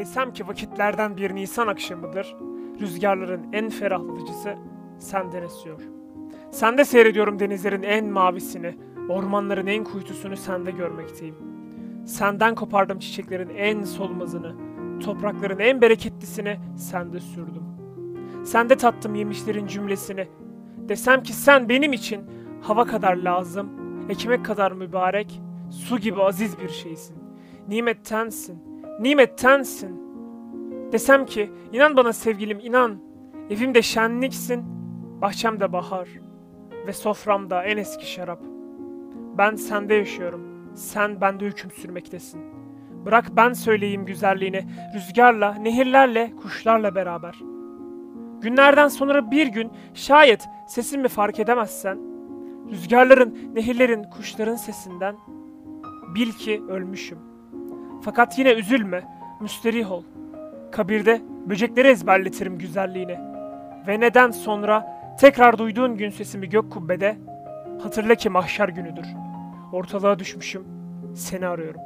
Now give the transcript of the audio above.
Desem ki vakitlerden bir Nisan akşamıdır, rüzgarların en ferahlatıcısı senden esiyor. Sende seyrediyorum denizlerin en mavisini, ormanların en kuytusunu sende görmekteyim. Senden kopardım çiçeklerin en solmazını, toprakların en bereketlisini sende sürdüm. Sende tattım yemişlerin cümlesini. Desem ki sen benim için hava kadar lazım, ekmek kadar mübarek, su gibi aziz bir şeysin. Nimettensin, nimettensin. Desem ki inan bana sevgilim inan, evimde şenliksin, bahçemde bahar ve soframda en eski şarap. Ben sende yaşıyorum, sen bende hüküm sürmektesin. Bırak ben söyleyeyim güzelliğini, rüzgarla, nehirlerle, kuşlarla beraber. Günlerden sonra bir gün şayet sesimi fark edemezsen, rüzgarların, nehirlerin, kuşların sesinden bil ki ölmüşüm. Fakat yine üzülme, müsterih ol. Kabirde böcekleri ezberletirim güzelliğini. Ve neden sonra tekrar duyduğun gün sesimi gök kubbede hatırla ki mahşer günüdür. Ortalığa düşmüşüm, seni arıyorum.